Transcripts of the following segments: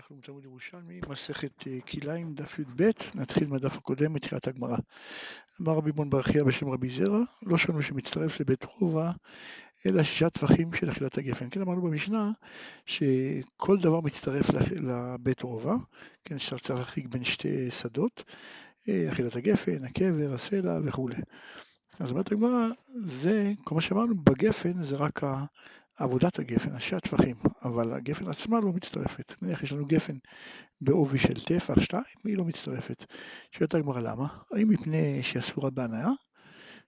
אנחנו בתלמוד ירושלמי, מסכת אה, כליים, דף י"ב, נתחיל מהדף הקודם, מתחילת הגמרא. אמר רבי בון ברכיה בשם רבי זרע, לא שנו שמצטרף לבית רובע, אלא שישה טווחים של אכילת הגפן. כן, אמרנו במשנה שכל דבר מצטרף לבית רובע, כן, שאתה צריך להחריג בין שתי שדות, אה, אכילת הגפן, הקבר, הסלע וכולי. אז אומרת הגמרא, זה, כל מה שאמרנו, בגפן זה רק עבודת הגפן, אנשי הטפחים, אבל הגפן עצמה לא מצטרפת. נניח יש לנו גפן בעובי של טפח, שתיים, היא לא מצטרפת. שואלת הגמרא למה? האם מפני שהיא אסורה בהנאה?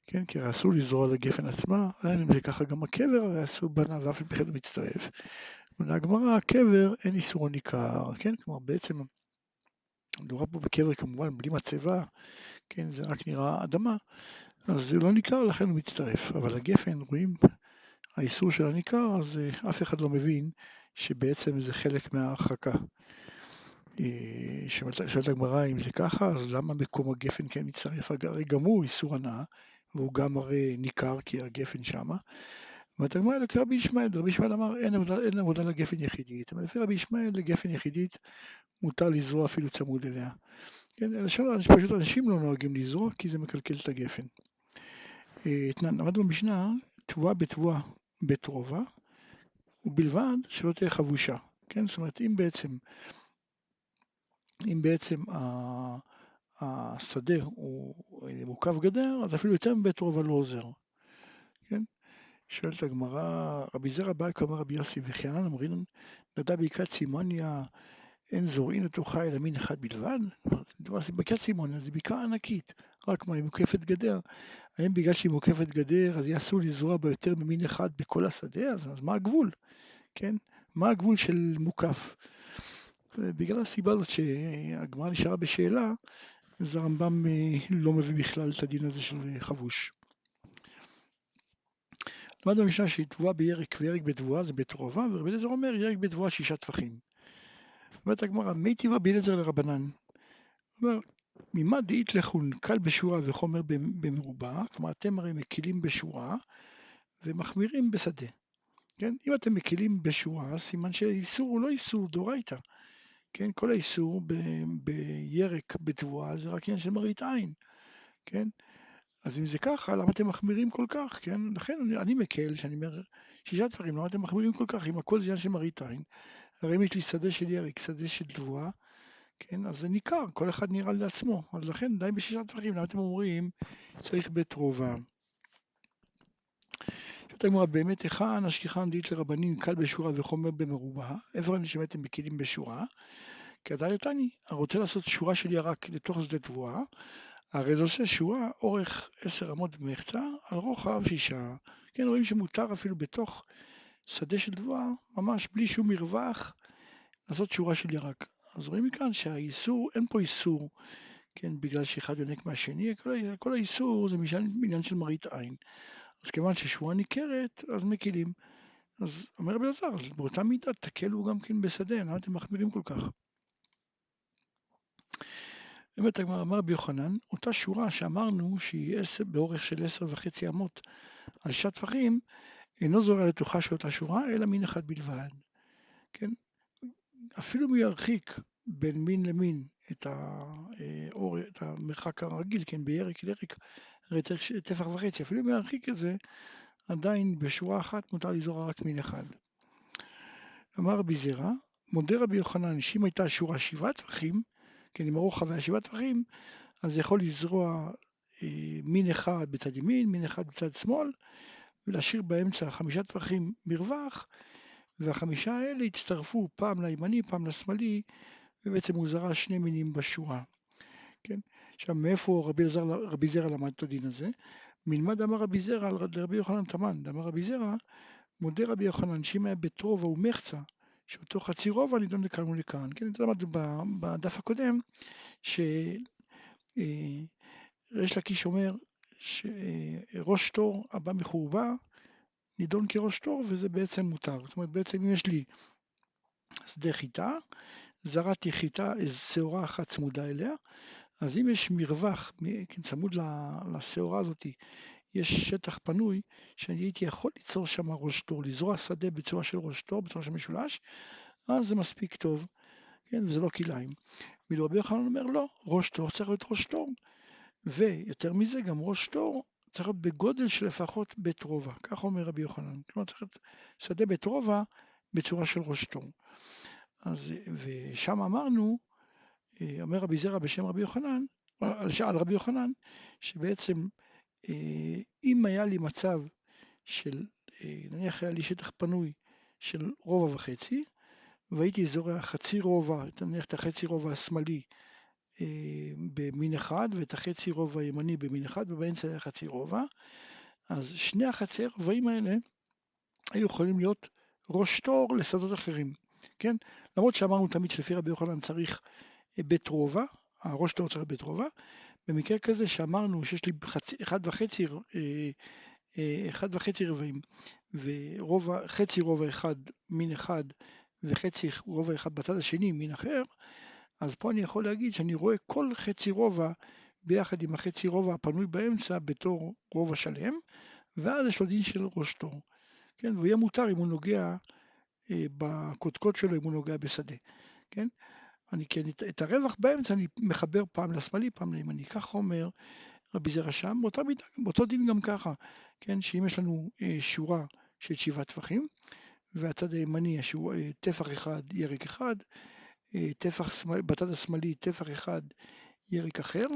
כן, כי אסור לזרוע לגפן עצמה, עדיין אם זה ככה גם הקבר, הרי אסור בהנאה ואף על פי כן מצטרף. ולהגמרא, הקבר אין איסור ניכר, כן, כלומר בעצם מדובר פה בקבר כמובן בלי מצבה, כן, זה רק נראה אדמה, אז זה לא ניכר, לכן הוא מצטרף. אבל הגפן, רואים האיסור של הניכר, אז אה, אף אחד לא מבין שבעצם זה חלק מההרחקה. אה, שואלת הגמרא אם זה ככה, אז למה מקום הגפן כן מצטרף? הרי גם הוא איסור הנאה, והוא גם הרי ניכר כי הגפן שמה. ואתה אומר אלא כרבי ישמעאל, רבי ישמעאל אמר אין עבודה, לגפן יחידית, אבל לפי רבי ישמעאל לגפן יחידית מותר לזרוע אפילו צמוד אליה. כן, אלא פשוט אנשים לא נוהגים לזרוע כי זה מקלקל את הגפן. אה, למדנו במשנה, תבואה בתבואה בית רובע, ובלבד שלא תהיה חבושה, כן? זאת אומרת, אם בעצם, אם בעצם השדה הוא מוקף גדר, אז אפילו יותר מבית רובע לא עוזר, כן? שואלת הגמרא, רבי זרע בא כמר רבי יוסי וחיינן אמרין, נדע בקעת סימוניה אין זורעין לתוכה אלא מין אחד בלבד? בקעת סימוניה זו בקעה ענקית, רק מה, היא מוקפת גדר. האם בגלל שהיא מוקפת גדר, אז יהיה אסור לזרוע בה יותר ממין אחד בכל השדה? אז, אז מה הגבול? כן? מה הגבול של מוקף? בגלל הסיבה הזאת שהגמרא נשארה בשאלה, אז הרמב"ם אה, לא מביא בכלל את הדין הזה של חבוש. למד במשנה שהיא תבואה בירק וירק בתבואה זה בית רובע, ורבי אליעזר אומר ירק בתבואה שישה טפחים. אומרת הגמרא, מי טבעה בי אליעזר לרבנן? אומר, ממה דאית לכון קל בשורה וחומר במרובע, כלומר אתם הרי מקילים בשורה ומחמירים בשדה. כן? אם אתם מקילים בשורה, סימן שהאיסור הוא לא איסור דאורייתא. כן? כל האיסור ב- בירק בתבואה זה רק עניין של מראית עין. כן? אז אם זה ככה, למה אתם מחמירים כל כך? כן? לכן אני, אני מקל, שאני אומר שישה דברים, למה אתם מחמירים כל כך? אם הכל זה עניין של מראית עין, הרי אם יש לי שדה של ירק, שדה של תבואה, כן, אז זה ניכר, כל אחד נראה לעצמו, אז לכן די בשישה טווחים, למה אתם אומרים צריך בית רובע? שואלת הגמרא, באמת היכן השכיחן דית לרבנים קל בשורה וחומר במרובע, איפה אנשים אתם מקילים בשורה? כי אתה יתני, הרוצה לעשות שורה של ירק לתוך שדה תבואה, הרי זה עושה שורה אורך עשר אמות במחצה על רוחב שישה. כן, רואים שמותר אפילו בתוך שדה של תבואה, ממש בלי שום מרווח, לעשות שורה של ירק. אז רואים מכאן שהאיסור, אין פה איסור, כן, בגלל שאחד יונק מהשני, כל, כל האיסור זה עניין של מראית עין. אז כיוון ששורה ניכרת, אז מקילים. אז אומר רבי אלעזר, אז באותה מידה תקלו גם כן בשדה, למה אתם מחמירים כל כך? באמת אמר רבי יוחנן, אותה שורה שאמרנו שהיא באורך של עשר וחצי אמות על שישה טפחים, אינו זורע לתוכה של אותה שורה, אלא מין אחד בלבד. כן? אפילו אם ירחיק בין מין למין את, האור, את המרחק הרגיל, כן, בירק לירק, הרי צריך טפח וחצי, אפילו אם ירחיק את זה, עדיין בשורה אחת מותר לזרוע רק מין אחד. אמר רבי זרע, מודה רבי יוחנן, שאם הייתה שורה שבעה טפחים, כן, אם הרוחב היה שבעה טפחים, אז יכול לזרוע אה, מין אחד בצד ימין, מין אחד בצד שמאל, ולהשאיר באמצע חמישה טפחים מרווח, והחמישה האלה הצטרפו פעם לימני, פעם לשמאלי, ובעצם הוא זרע שני מינים בשורה. כן? עכשיו, מאיפה רבי, זר, רבי זרע למד את הדין הזה? מלמד אמר רבי זרע לרבי יוחנן תמן, אמר רבי זרע, מודה רבי יוחנן שאם היה בית רובע ומחצה, שאותו חצי רובע נידון לכאן ולכאן. כן, זה למדנו בדף הקודם, שריש אה, לקיש אומר שראש תור הבא מחורבה נידון כראש תור וזה בעצם מותר. זאת אומרת בעצם אם יש לי שדה חיטה, זרעתי חיטה, איזו שעורה אחת צמודה אליה, אז אם יש מרווח כן, צמוד לשעורה הזאת, יש שטח פנוי שאני הייתי יכול ליצור שם ראש תור, לזרוע שדה בצורה של ראש תור, בצורה של משולש, אז זה מספיק טוב. כן, וזה לא כליים. ואילו רבי יוחנן אומר לא, ראש תור צריך להיות ראש תור, ויותר מזה גם ראש תור צריך להיות בגודל של לפחות בית רובע, כך אומר רבי יוחנן. כלומר צריך להיות שדה בית רובע בצורה של ראש תור. אז, ושם אמרנו, אה, אומר רבי זרע בשם רבי יוחנן, על רבי יוחנן, שבעצם אה, אם היה לי מצב של, אה, נניח היה לי שטח פנוי של רובע וחצי, והייתי זורע חצי רובע, נניח את החצי רובע השמאלי במין אחד ואת החצי רובע הימני במין אחד ובאמצע היה חצי רובע, אז שני החצי רובעים האלה היו יכולים להיות ראש תור לשדות אחרים, כן? למרות שאמרנו תמיד שלפי רבי יוחנן צריך בית רובע, הראש תור צריך בית רובע, במקרה כזה שאמרנו שיש לי חצי, אחד וחצי, אה, אה, אחד וחצי רבעים ורובע, חצי רובע אחד מין אחד וחצי רובע אחד בצד השני מין אחר, אז פה אני יכול להגיד שאני רואה כל חצי רובע ביחד עם החצי רובע הפנוי באמצע בתור רובע שלם, ואז יש לו דין של ראש תור. כן, והוא יהיה מותר אם הוא נוגע אה, בקודקוד שלו, אם הוא נוגע בשדה. כן? אני כן, את הרווח באמצע אני מחבר פעם לשמאלי, פעם לימני. ככה אומר רבי זרע שם, באותה מידה, באותו דין גם ככה, כן, שאם יש לנו אה, שורה של שבעה טפחים, והצד הימני יש אה, טפח אחד, ירק אחד, טפח בצד השמאלי טפח אחד, ירק אחר,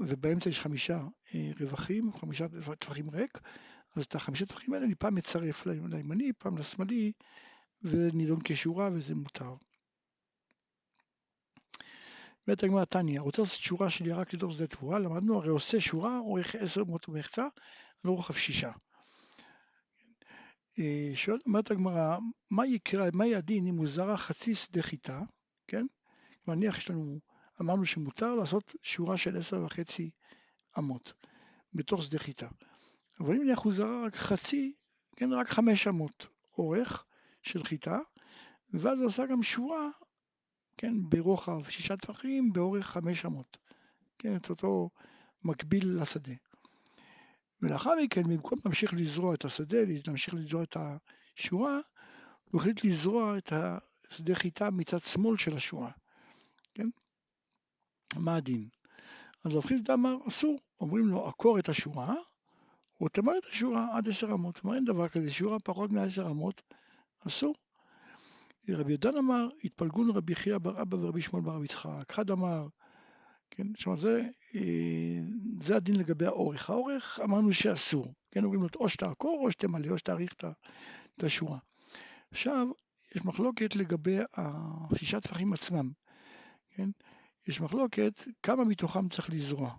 ובאמצע יש חמישה אה, רווחים, חמישה טפחים ריק, אז את החמישה טפחים האלה אני פעם מצרף לימני, פעם לשמאלי, וזה נידון כשורה וזה מותר. אומרת הגמרא תניא, רוצה לעשות שורה שלי רק לתוך שדה תבואה, למדנו הרי עושה שורה אורך עשר אמות ומחצה, לא רוחב שישה. אה, שואלת, אומרת הגמרא, מה יקרה, מה יהיה הדין אם הוא זרע חצי שדה חיטה, כן? נניח יש לנו, אמרנו שמותר לעשות שורה של עשר וחצי אמות בתוך שדה חיטה. אבל אם נניח הוא זרע רק חצי, כן, רק חמש אמות אורך של חיטה, ואז הוא עושה גם שורה כן, ברוחב שישה טפחים, באורך חמש אמות, כן, את אותו מקביל לשדה. ולאחר מכן, במקום להמשיך לזרוע את השדה, להמשיך לזרוע את השורה, הוא החליט לזרוע את השדה חיטה מצד שמאל של השורה, כן? מה הדין? אז רב חיסדא אמר, אסור, אומרים לו, עקור את השורה, או תמר את השורה עד עשר אמות. כלומר, אין דבר כזה, שורה פחות מעשר אמות, אסור. רבי יהודן אמר, התפלגון רבי חייא בר אבא ורבי שמואל בר יצחק. אחד אמר, כן, זאת זה, אה, זה הדין לגבי האורך. האורך אמרנו שאסור, כן, אומרים לו, או שתעקור או שתמלא, או שתאריך את השורה. עכשיו, יש מחלוקת לגבי השישה טפחים עצמם, כן? יש מחלוקת כמה מתוכם צריך לזרוע.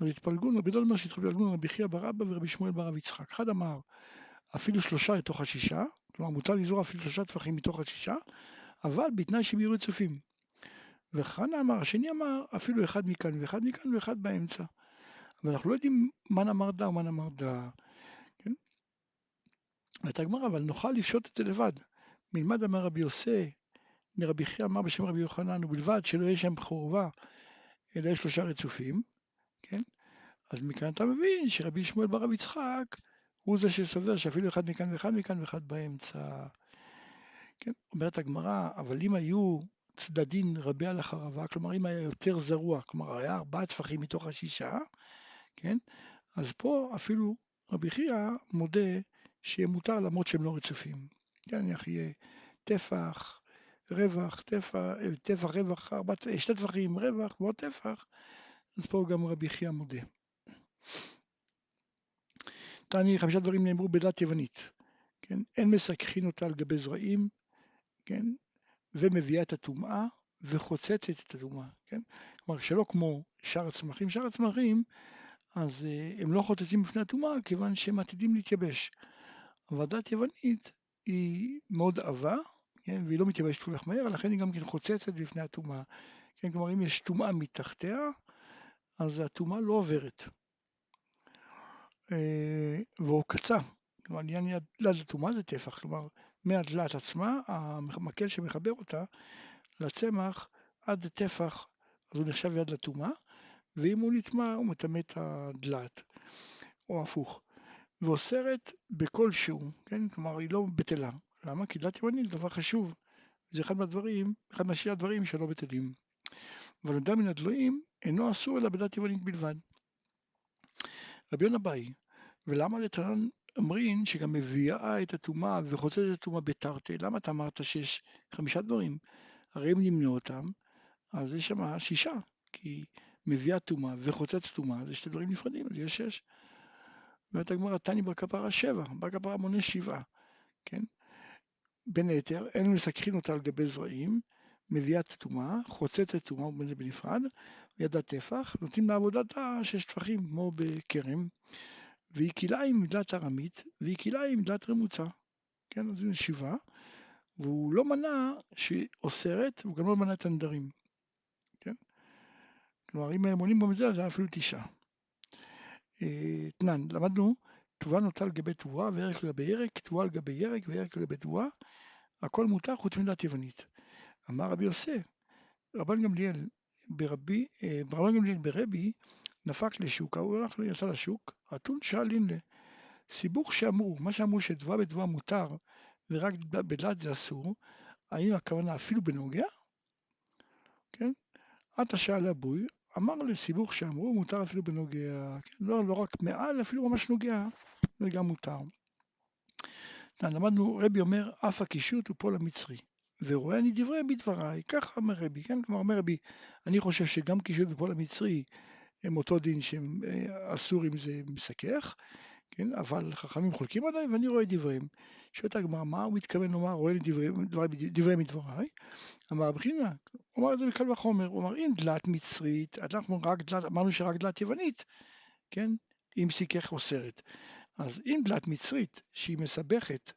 אז התפלגון, רבי דוד אומר שהתפלגון רבי חייא בר אבא ורבי שמואל בר יצחק. אחד אמר, אפילו שלושה לתוך השישה, כלומר מותר לזרוע אפילו שלושה טפחים מתוך השישה, אבל בתנאי שהם יהיו רצופים. וחנה אמר, השני אמר, אפילו אחד מכאן ואחד מכאן ואחד באמצע. אבל אנחנו לא יודעים מה נאמר דה ומה נאמר דה. כן? הייתה הגמרא, אבל נוכל לפשוט את זה לבד. מלמד אמר רבי יוסי, רבי חייא אמר בשם רבי יוחנן, ובלבד שלא יהיה שם חורבה, אלא יש שלושה רצופים, כן? אז מכאן אתה מבין שרבי שמואל בר רב יצחק הוא זה שסובר שאפילו אחד מכאן ואחד מכאן ואחד באמצע. כן, אומרת הגמרא, אבל אם היו צדדין רבי על החרבה, כלומר אם היה יותר זרוע, כלומר היה ארבעה טפחים מתוך השישה, כן, אז פה אפילו רבי חייא מודה שיהיה מותר למרות שהם לא רצופים. נניח יהיה טפח, רווח, טפח, טפח, רווח, ארבע, שתי טפחים, רווח ועוד טפח, אז פה גם רבי חייא מודה. תעני חמישה דברים נאמרו בדת יוונית, כן? אין מסככין אותה על גבי זרעים, כן? ומביאה את הטומאה וחוצצת את הטומאה, כן? כלומר שלא כמו שאר הצמחים, שאר הצמחים אז uh, הם לא חוצצים בפני הטומאה כיוון שהם עתידים להתייבש. אבל דת יוונית היא מאוד עבה, כן? והיא לא מתייבשת כל כך מהר, לכן היא גם כן חוצצת בפני הטומאה. כן? כלומר אם יש טומאה מתחתיה, אז הטומאה לא עוברת. אה, ועוקצה, כלומר עניין יד לטומאה זה טפח, כלומר מהדלת עצמה, המקל שמחבר אותה לצמח עד טפח, אז הוא נחשב יד לטומאה, ואם הוא נטמע הוא מטמא את הדלת, או הפוך. ואוסרת בכל שהוא, כן? כלומר היא לא בטלה. למה? כי דלת ימנית זה דבר חשוב, זה אחד מהדברים, אחד מהשירי הדברים שלא בטלים. אבל אדם מן הדלויים אינו אסור אלא בדת יוונית בלבד. רבי יונה באי, ולמה לתנן אמרין שגם מביאה את הטומאה וחוצת את הטומאה בתרתי? למה אתה אמרת שיש חמישה דברים? הרי אם נמנה אותם, אז יש שם שישה, כי מביאה טומאה וחוצת טומאה זה שתי דברים נפרדים, אז יש שש. אומרת הגמרא, תני בר כפרה שבע, בר כפרה מונה שבעה, כן? בין היתר, אין מסככין אותה על גבי זרעים, מביאת טומאה, חוצצת טומאה, ובין בנפרד, ידת טפח, נותנים לעבודת שש טפחים, כמו בכרם, והיא כלאיים מדלת ארמית, והיא כלאיים מדלת רמוצה. כן, אז זה שבעה, והוא לא מנע שהיא אוסרת, והוא גם לא מנע את הנדרים. כן? כלומר, אם הם עונים גם את זה היה אפילו תשעה. תנן, למדנו, תבואה נוטה על גבי תבואה, וירק לגבי ירק, תבואה על גבי ירק, וירק לגבי תבואה, הכל מותר חוץ מדת יוונית. אמר רבי יוסי, רבן גמליאל ברבי, רבן גמליאל ברבי, נפק לשוק, הוא הלך, יצא לשוק, אתון שאלין לה. סיבוך שאמרו, מה שאמרו שתבואה בתבואה מותר ורק בדלת זה אסור, האם הכוונה אפילו בנוגע? כן? עתה שאל אבוי, אמר לסיבוך שאמרו מותר אפילו בנוגע, כן? לא, לא רק מעל, אפילו ממש נוגע, זה גם מותר. למדנו, רבי אומר, אף הקישוט הוא פועל המצרי, ורואה אני דברי בדבריי, ככה אומר רבי, כן? כלומר אומר רבי, אני חושב שגם קישוט ופועל המצרי הם אותו דין שהם אה, אסור אם זה מסכך, כן? אבל חכמים חולקים עליי ואני רואה דבריהם. שואלת הגמרא, מה הוא מתכוון לומר, רואה לי דברי, דברי, דברי מדבריי? אמר בחינה, הוא אמר את זה בקל וחומר, הוא אמר אם דלת מצרית, אנחנו רק דלת, אמרנו שרק דלת יוונית, כן? אם סיכך אוסרת. אז אם דלת מצרית שהיא מסבכת,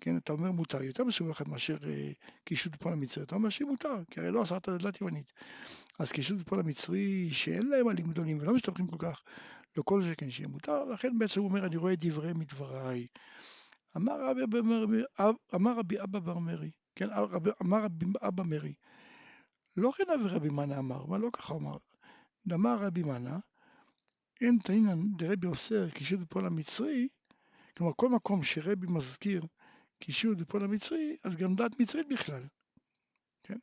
כן, אתה אומר מותר, יותר מסובכת מאשר אה, קישוט בפועל המצרי, אתה אומר שהיא מותר, כי הרי לא אסרת דלת יוונית. אז קישוט בפועל המצרי שאין להם עלים גדולים ולא מסתבכים כל כך, לא כל שכן שיהיה מותר, לכן בעצם הוא אומר אני רואה דברי מדבריי. אמר רבי, אמר רבי אבא בר מרי, כן, אמר רבי אבא מרי, לא כן אבי רבי מנה אמר, מה לא ככה אמר, אמר רבי מנה, אין תנינן דרבי אוסר קישוט בפועל המצרי, כלומר כל מקום שרבי מזכיר קישוט בפועל המצרי, אז גם דעת מצרית בכלל, כן?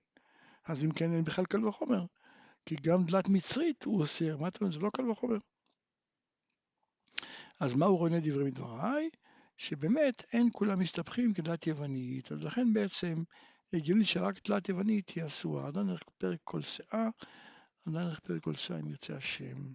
אז אם כן אין בכלל קל וחומר, כי גם דלת מצרית הוא אוסר, מה אתה אומר, זה לא קל וחומר. אז מה הוא רואה דברי מדבריי? שבאמת אין כולם מסתבכים כדלת יוונית, אז לכן בעצם הגיוני שרק דלת יוונית היא אסורה. עדיין נלך פרק כל שאה, עדיין נלך פרק כל שאה אם ירצה השם.